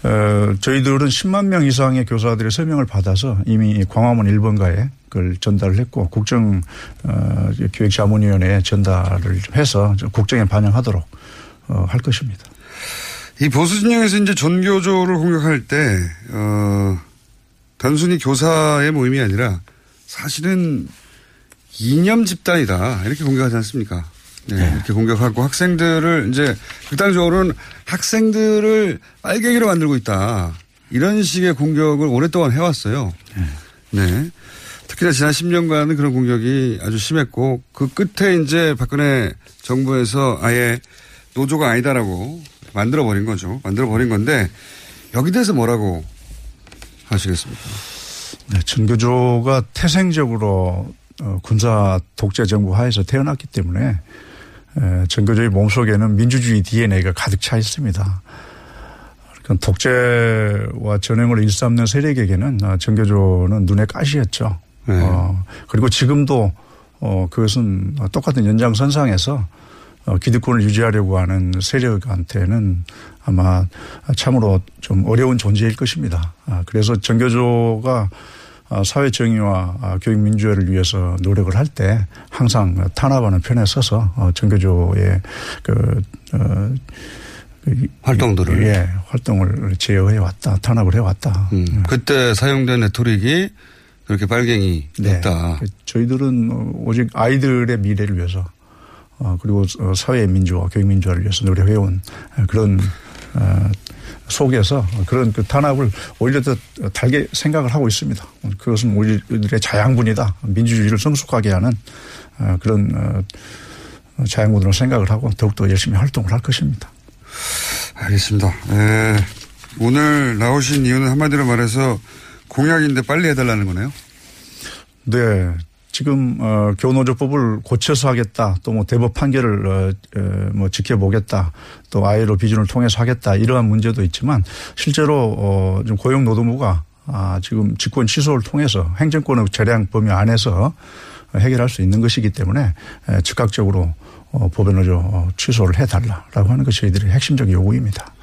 어, 저희들은 10만 명 이상의 교사들의 서명을 받아서 이미 광화문 1번가에 그걸 전달을 했고 국정 어, 기획자문위원회에 전달을 해서 국정에 반영하도록 어, 할 것입니다. 이 보수 진영에서 이제 전교조를 공격할 때, 어, 단순히 교사의 모임이 아니라 사실은 이념 집단이다. 이렇게 공격하지 않습니까? 네, 이렇게 공격하고 학생들을 이제 극단적으로는 학생들을 빨갱이로 만들고 있다. 이런 식의 공격을 오랫동안 해왔어요. 네. 특히나 지난 10년간은 그런 공격이 아주 심했고 그 끝에 이제 박근혜 정부에서 아예 노조가 아니다라고 만들어버린 거죠. 만들어버린 건데 여기 대해서 뭐라고 하시겠습니까? 네, 전교조가 태생적으로 어, 군사 독재 정부 하에서 태어났기 때문에 에, 전교조의 몸속에는 민주주의 DNA가 가득 차 있습니다. 그러니까 독재와 전횡을 일삼는 세력에게는 어, 전교조는 눈에 가시였죠. 어, 그리고 지금도 어, 그것은 똑같은 연장선상에서 어, 기득권을 유지하려고 하는 세력한테는 아마 참으로 좀 어려운 존재일 것입니다. 아, 그래서 전교조가 아, 사회 정의와 아, 교육 민주화를 위해서 노력을 할 때 항상 탄압하는 편에 서서 어, 전교조의 그, 어, 그 활동들을. 예, 활동을 제어해 왔다, 탄압을 해 왔다. 음, 그때 사용된 레토릭이 그렇게 빨갱이였다. 그 저희들은 어, 오직 아이들의 미래를 위해서 어, 그리고 어, 사회 민주화, 교육 민주화를 위해서 노력해온 그런 어, 속에서 그런 그 탄압을 오히려 더 달게 생각을 하고 있습니다. 그것은 우리들의 자양분이다. 민주주의를 성숙하게 하는 어, 그런 어, 자양분으로 생각을 하고 더욱더 열심히 활동을 할 것입니다. 알겠습니다. 에, 오늘 나오신 이유는 한마디로 말해서 공약인데 빨리 해달라는 거네요. 네. 지금 어 교노조법을 고쳐서 하겠다 또 뭐 대법 판결을 어, 어, 뭐 지켜보겠다 또 아이로 비준을 통해서 하겠다 이러한 문제도 있지만 실제로 어좀 고용노동부가 아 지금 직권 취소를 통해서 행정권의 재량 범위 안에서 해결할 수 있는 것이기 때문에 에, 즉각적으로 어 법원으로 어, 취소를 해달라라고 하는 것이 저희들의 핵심적 요구입니다.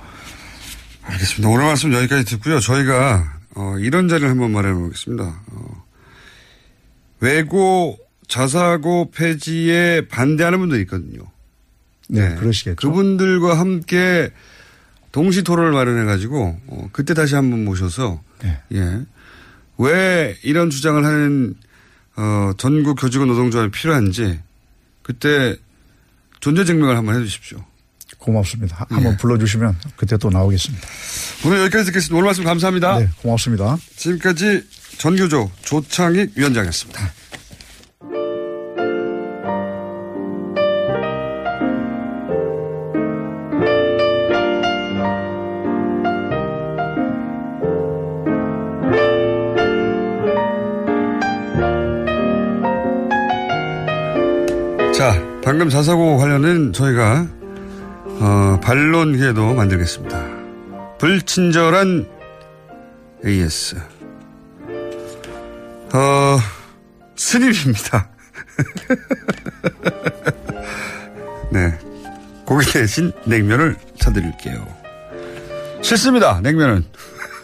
알겠습니다. 오늘 말씀 여기까지 듣고요. 저희가 어, 이런 자리를 한번 말해 보겠습니다. 어, 외고 자사고 폐지에 반대하는 분들이 있거든요. 네, 그러시겠죠. 그분들과 함께 동시 토론을 마련해 가지고 어, 그때 다시 한번 모셔서 네. 예. 왜 이런 주장을 하는 어, 전국 교직원 노동조합이 필요한지 그때 존재 증명을 한번 해 주십시오. 고맙습니다. 하- 한번 불러주시면 그때 또 나오겠습니다. 오늘 여기까지 듣겠습니다. 오늘 말씀 감사합니다. 네, 고맙습니다. 지금까지 전교조 조창익 위원장이었습니다. 자, 방금 자사고 관련은 저희가 어, 반론기에도 만들겠습니다. 불친절한 AS. 스님입니다. 네. 고기 대신 냉면을 사드릴게요. 싫습니다, 냉면은.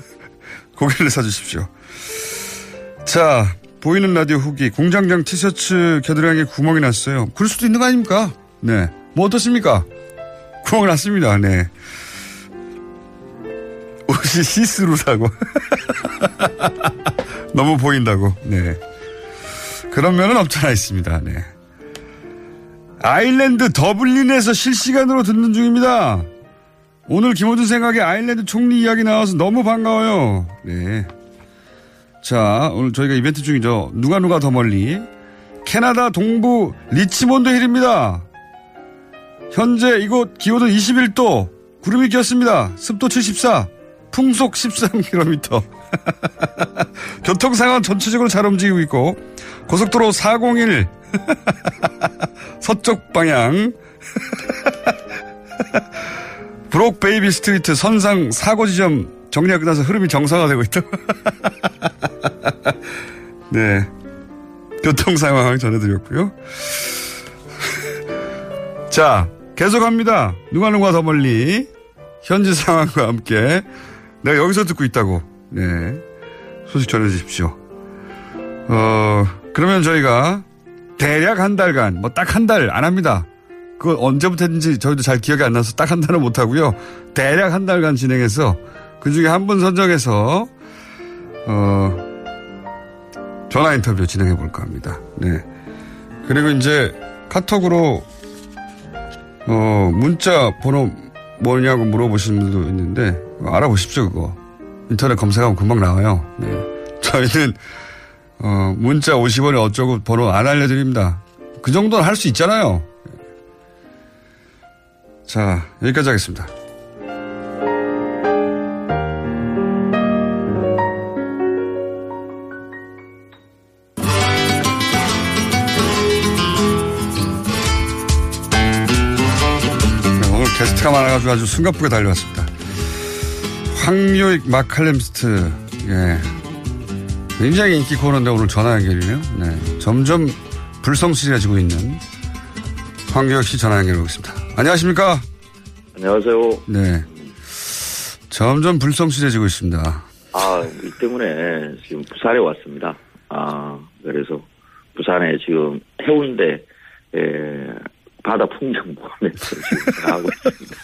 고기를 사주십시오. 자, 보이는 라디오 후기. 공장장 티셔츠 겨드랑이에 구멍이 났어요. 그럴 수도 있는 거 아닙니까? 네. 뭐 어떻습니까? 구멍 났습니다, 네. 옷이 시스루라고. 너무 보인다고. 네. 그런 면은 없잖아 있습니다. 네. 아일랜드 더블린에서 실시간으로 듣는 중입니다. 오늘 김어준 생각에 아일랜드 총리 이야기 나와서 너무 반가워요. 네. 자, 오늘 저희가 이벤트 중이죠. 누가 누가 더 멀리. 캐나다 동부 리치몬드 힐입니다. 현재 이곳 기온은 21도, 구름이 꼈습니다. 습도 74, 풍속 13km. 교통 상황 전체적으로 잘 움직이고 있고, 고속도로 401, 서쪽 방향, 브록 베이비 스트리트 선상 사고 지점 정리가 끝나서 흐름이 정상화되고 있다. 네. 교통 상황 전해드렸고요. 자, 계속합니다. 누가 누가 더 멀리 현지 상황과 함께 내가 여기서 듣고 있다고 네 소식 전해주십시오. 어 그러면 저희가 대략 한 달간 뭐 딱 한 달 안 합니다. 그거 언제부터 했는지 저희도 잘 기억이 안 나서 딱 한 달은 못 하고요. 대략 한 달간 진행해서 그 중에 한 분 선정해서 어 전화 인터뷰 진행해 볼까 합니다. 네. 그리고 이제 카톡으로 어, 문자 번호 뭐냐고 물어보시는 분도 있는데, 알아보십시오, 그거. 인터넷 검색하면 금방 나와요. 네. 저희는, 어, 문자 50원에 어쩌고 번호 안 알려드립니다. 그 정도는 할 수 있잖아요. 자, 여기까지 하겠습니다. 네, 게스트가 많아가지고 아주 숨가쁘게 달려왔습니다. 황요익 마칼렘스트, 예. 굉장히 인기 코너인데 오늘 전화 연결이네요. 네. 점점 불성실해지고 있는 황교혁 씨 전화 연결해 보겠습니다. 안녕하십니까? 안녕하세요. 네. 점점 불성실해지고 있습니다. 아, 이 때문에 지금 부산에 왔습니다. 아, 그래서 부산에 지금 해운대, 에, 바다 풍경 보면서 지금 전화하고 있습니다.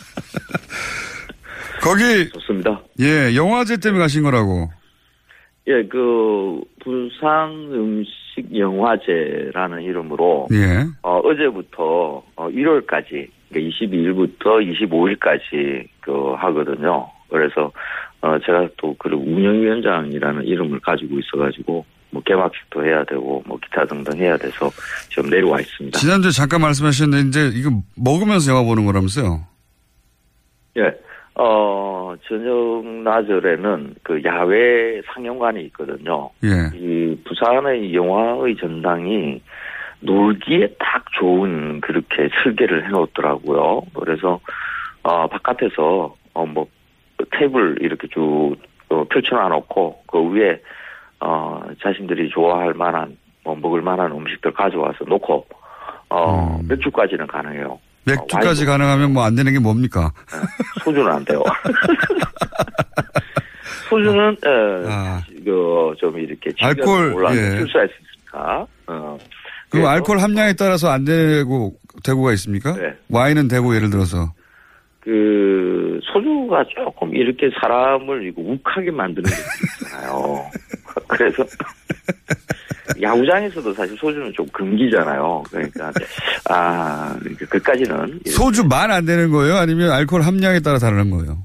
거기. 좋습니다. 예, 영화제 때문에 가신 거라고. 예, 그, 부산 음식 영화제라는 이름으로, 예. 어, 어제부터, 어, 1월까지, 그러니까 22일부터 25일까지, 그, 하거든요. 그래서, 어, 제가 또, 그, 운영위원장이라는 이름을 가지고 있어가지고, 뭐, 개막식도 해야 되고, 뭐, 기타 등등 해야 돼서, 지금 내려와 있습니다. 지난주에 잠깐 말씀하셨는데, 이제 이거 먹으면서 영화 보는 거라면서요? 예. 어, 저녁 나절에는 그 야외 상영관이 있거든요. 예. 이 부산의 영화의 전당이 놀기에 딱 좋은 그렇게 설계를 해 놓더라고요. 그래서, 어, 바깥에서, 어, 뭐, 테이블 이렇게 쭉 어, 펼쳐놔 놓고, 그 위에, 어, 자신들이 좋아할 만한, 뭐, 먹을 만한 음식들 가져와서 놓고, 어, 맥주까지는 가능해요. 맥주까지 어, 와인도 가능하면 뭐 안 되는 게 뭡니까? 소주는 안 돼요. 소주는 어, 그좀 이렇게 아. 알코올, 올라서 예. 출수할 수 있으니까. 어, 그럼 알코올 함량에 따라서 안 되고, 되고가 있습니까? 네. 와인은 되고, 예를 들어서. 그 소주가 조금 이렇게 사람을 이거 욱하게 만드는 게 있잖아요. 그래서 야구장에서도 사실 소주는 좀 금기잖아요. 그러니까 아 그까지는 소주 만 안 되는 거예요? 아니면 알코올 함량에 따라 다르는 거예요?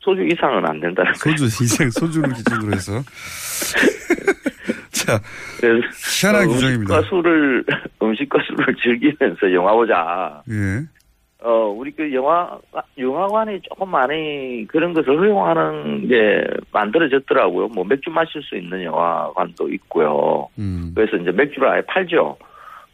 소주 이상은 안 된다는 소주 이상 소주를 기준으로 해서. 자, 그래서 희한한 어, 규정입니다. 음식과 술을 음식과 술을 즐기면서 영화 보자. 예. 어 우리 그 영화 영화관이 조금 많이 그런 것을 허용하는 게 만들어졌더라고요. 뭐 맥주 마실 수 있는 영화관도 있고요. 음. 그래서 이제 맥주를 아예 팔죠.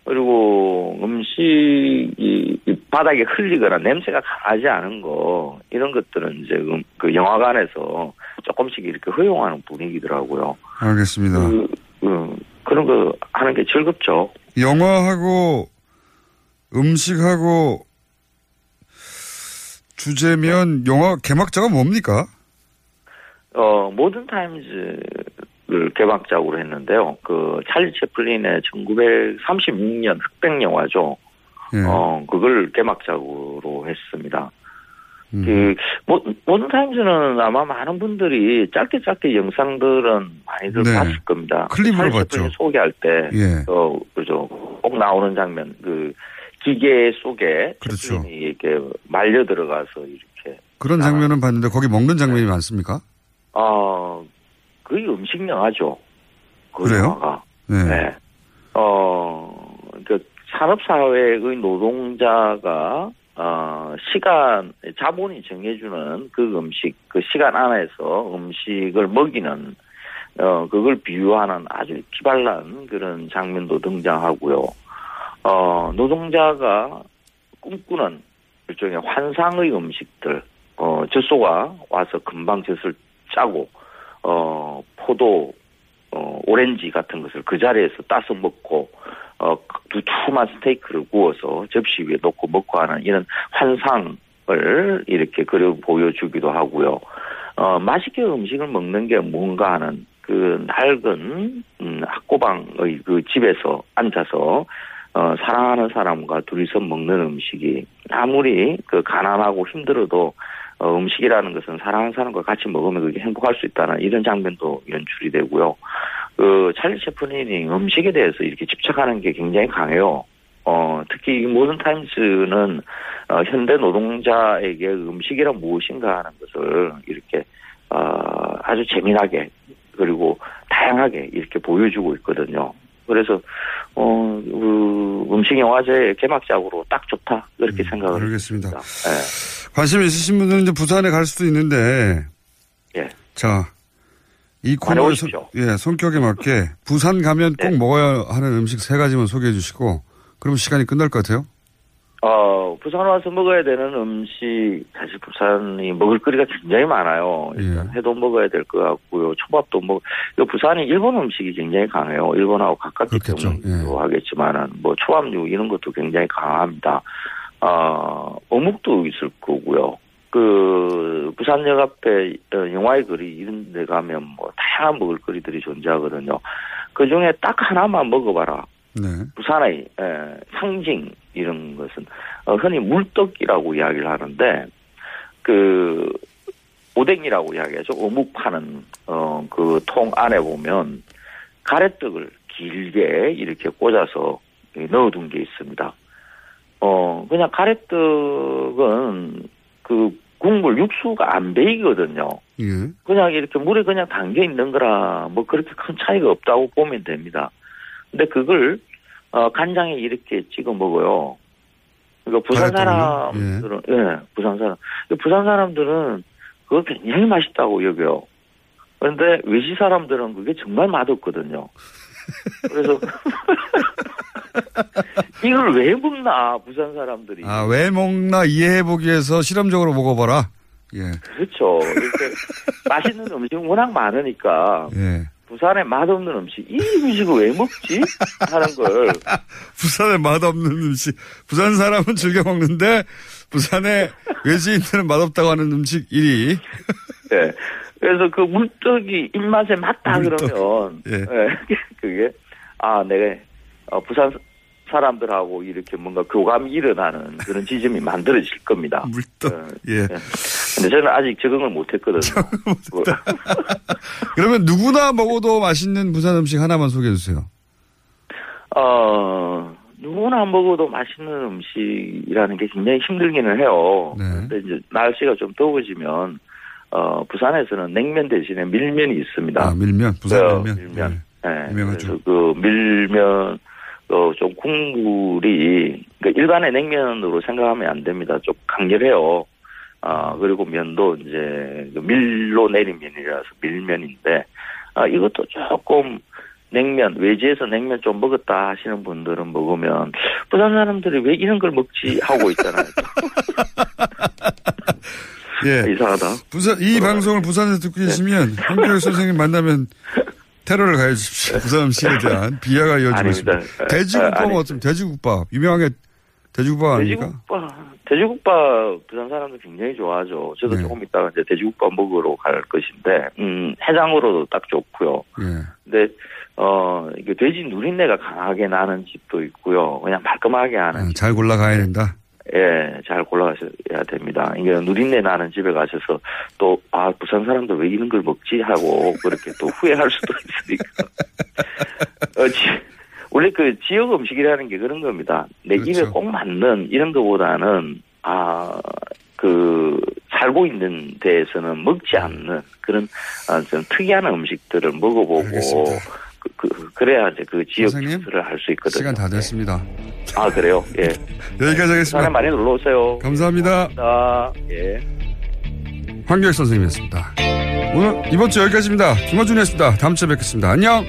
그리고 음식이 이 바닥에 흘리거나 냄새가 강하지 않은 거 이런 것들은 이제 음, 그 영화관에서 조금씩 이렇게 허용하는 분위기더라고요. 알겠습니다. 그, 음, 그런 거 하는 게 즐겁죠. 영화하고 음식하고 주제면 영화 개막자가 뭡니까? 어, 모든 타임즈를 개막작으로 했는데요. 그, 찰리 채플린의 1936년 흑백 영화죠. 예. 어, 그걸 개막작으로 했습니다. 음. 그, 모, 모든 타임즈는 아마 많은 분들이 짧게 짧게 영상들은 많이들 네. 봤을 겁니다. 클립으로 찰리 봤죠. 소개할 때, 예. 어, 그죠. 꼭 나오는 장면, 그, 기계 속에 그렇죠. 이렇게 말려 들어가서 이렇게 그런 장면은 봤는데 거기 먹는 장면이 많습니까? 어, 거의 음식 영화죠. 그 그래요? 영화가. 네. 네. 어, 그 산업사회의 노동자가 어, 시간, 자본이 정해주는 그 음식, 그 시간 안에서 음식을 먹이는, 어, 그걸 비유하는 아주 기발난 그런 장면도 등장하고요. 어, 노동자가 꿈꾸는 일종의 환상의 음식들, 어, 젖소가 와서 금방 젖을 짜고, 어, 포도, 어, 오렌지 같은 것을 그 자리에서 따서 먹고, 어, 두툼한 스테이크를 구워서 접시 위에 놓고 먹고 하는 이런 환상을 이렇게 그려 보여주기도 하고요. 어, 맛있게 음식을 먹는 게 뭔가 하는 그 낡은, 음, 학고방의 그 집에서 앉아서 어, 사랑하는 사람과 둘이서 먹는 음식이 아무리 그 가난하고 힘들어도 어, 음식이라는 것은 사랑하는 사람과 같이 먹으면 그게 행복할 수 있다는 이런 장면도 연출이 되고요. 그 찰리 채플린이 음식에 대해서 이렇게 집착하는 게 굉장히 강해요. 어, 특히 이 모든 타임스는 어, 현대 노동자에게 음식이란 무엇인가 하는 것을 이렇게 어, 아주 재미나게 그리고 다양하게 이렇게 보여주고 있거든요. 그래서 어, 그 음식 영화제 개막작으로 딱 좋다 그렇게 생각을 알겠습니다. 예. 관심 있으신 분들은 이제 부산에 갈 수도 있는데, 예. 자, 이 코너의 예, 성격에 맞게 부산 가면 꼭 네. 먹어야 하는 음식 세 가지만 소개해 주시고, 그럼 시간이 끝날 것 같아요. 어, 부산 와서 먹어야 되는 음식, 사실 부산이 먹을 거리가 굉장히 많아요. 일단 예. 회도 먹어야 될 것 같고요. 초밥도 먹, 이 부산이 일본 음식이 굉장히 강해요. 일본하고 가깝기 그렇겠죠. 때문이기도 하겠지만은, 뭐 초밥류 이런 것도 굉장히 강합니다. 어, 어묵도 있을 거고요. 그, 부산역 앞에 어, 영화의 거리 이런 데 가면 뭐 다양한 먹을 거리들이 존재하거든요. 그 중에 딱 하나만 먹어봐라. 네. 부산의 에, 상징 이런 것은 어, 흔히 물떡이라고 이야기를 하는데 그 오뎅이라고 이야기하죠. 어묵 파는 어, 그 통 안에 보면 가래떡을 길게 이렇게 꽂아서 넣어둔 게 있습니다. 어 그냥 가래떡은 그 국물 육수가 안 배이거든요. 예. 그냥 이렇게 물에 그냥 담겨 있는 거라 뭐 그렇게 큰 차이가 없다고 보면 됩니다. 근데 그걸 어 간장에 이렇게 찍어 먹어요. 그러니까 부산? 사람들은 예, 부산 사람 부산 사람들은 그거 굉장히 맛있다고 여겨요. 그런데 외시 사람들은 그게 정말 맛없거든요. 그래서 이걸 왜 먹나 부산 사람들이 아, 왜 먹나 이해해보기 위해서 실험적으로 먹어봐라. 예. 그렇죠. 이렇게 맛있는 음식 워낙 많으니까 예. 부산에 맛없는 음식 이 음식을 왜 먹지 하는 걸 부산에 맛없는 음식. 부산 사람은 즐겨 먹는데, 부산에 외지인들은 맛없다고 하는 음식 1위. 예. 그래서 그 물떡이 입맛에 맞다 물떡. 그러면 예. 예, 그게 아 내가 어, 부산 사람들하고 이렇게 뭔가 교감이 일어나는 그런 지점이 만들어질 겁니다. 물떡. 예. 근데 저는 아직 적응을 못했거든요. 뭐, 그러면 누구나 먹어도 맛있는 부산 음식 하나만 소개해 주세요. 어, 누구나 먹어도 맛있는 음식이라는 게 굉장히 힘들기는 해요. 네. 근데 이제 날씨가 좀 더워지면, 어, 부산에서는 냉면 대신에 밀면이 있습니다. 아, 밀면, 부산 어, 밀면. 밀면. 네. 유명하죠. 그 밀면, 어, 좀 국물이, 그러니까 일반의 냉면으로 생각하면 안 됩니다. 좀 강렬해요. 아, 그리고 면도 이제 그 밀로 내린 면이라서 밀면인데, 아, 이것도 조금 냉면, 외지에서 냉면 좀 먹었다 하시는 분들은 먹으면, 부산 사람들이 왜 이런 걸 먹지 하고 있잖아요. 예. 이상하다. 부산, 이 방송을 부산에서 듣고 계시면, 한교육 선생님 만나면 테러를 가해 주십시오. 부산 음식에 대한 비하가 이어지고 있습니다. 아, 아니. 어떻습니까? 돼지국밥. 유명하게 돼지국밥 아닙니까? 돼지국밥, 돼지국밥 부산 사람들 굉장히 좋아하죠. 저도 네. 조금 이따가 이제 돼지국밥 먹으러 갈 것인데, 음, 해장으로도 딱 좋고요. 예. 근데, 어, 이게 돼지 누린내가 강하게 나는 집도 있고요. 그냥 말끔하게 하는 아, 잘 골라 가야 된다. 예, 잘 골라가셔야 됩니다. 이게 누린내 나는 집에 가셔서 또, 아, 부산 사람들 왜 이런 걸 먹지? 하고 그렇게 또 후회할 수도 있으니까. 어, 지, 원래 그 지역 음식이라는 게 그런 겁니다. 내 입에 그렇죠. 꼭 맞는 이런 거보다는, 아, 그, 살고 있는 데에서는 먹지 않는 그런, 아, 좀 특이한 음식들을 먹어보고, 그, 그, 그래야 이제 그 지역 특수를 알수 있거든요. 시간 다 됐습니다. 아, 그래요? 예. 여기까지 하겠습니다. 많이 놀러 오세요. 감사합니다. 아, 예. 황교익 선생님이었습니다. 오늘 이번 주 여기까지입니다. 김어준이었습니다. 다음 주에 뵙겠습니다. 안녕!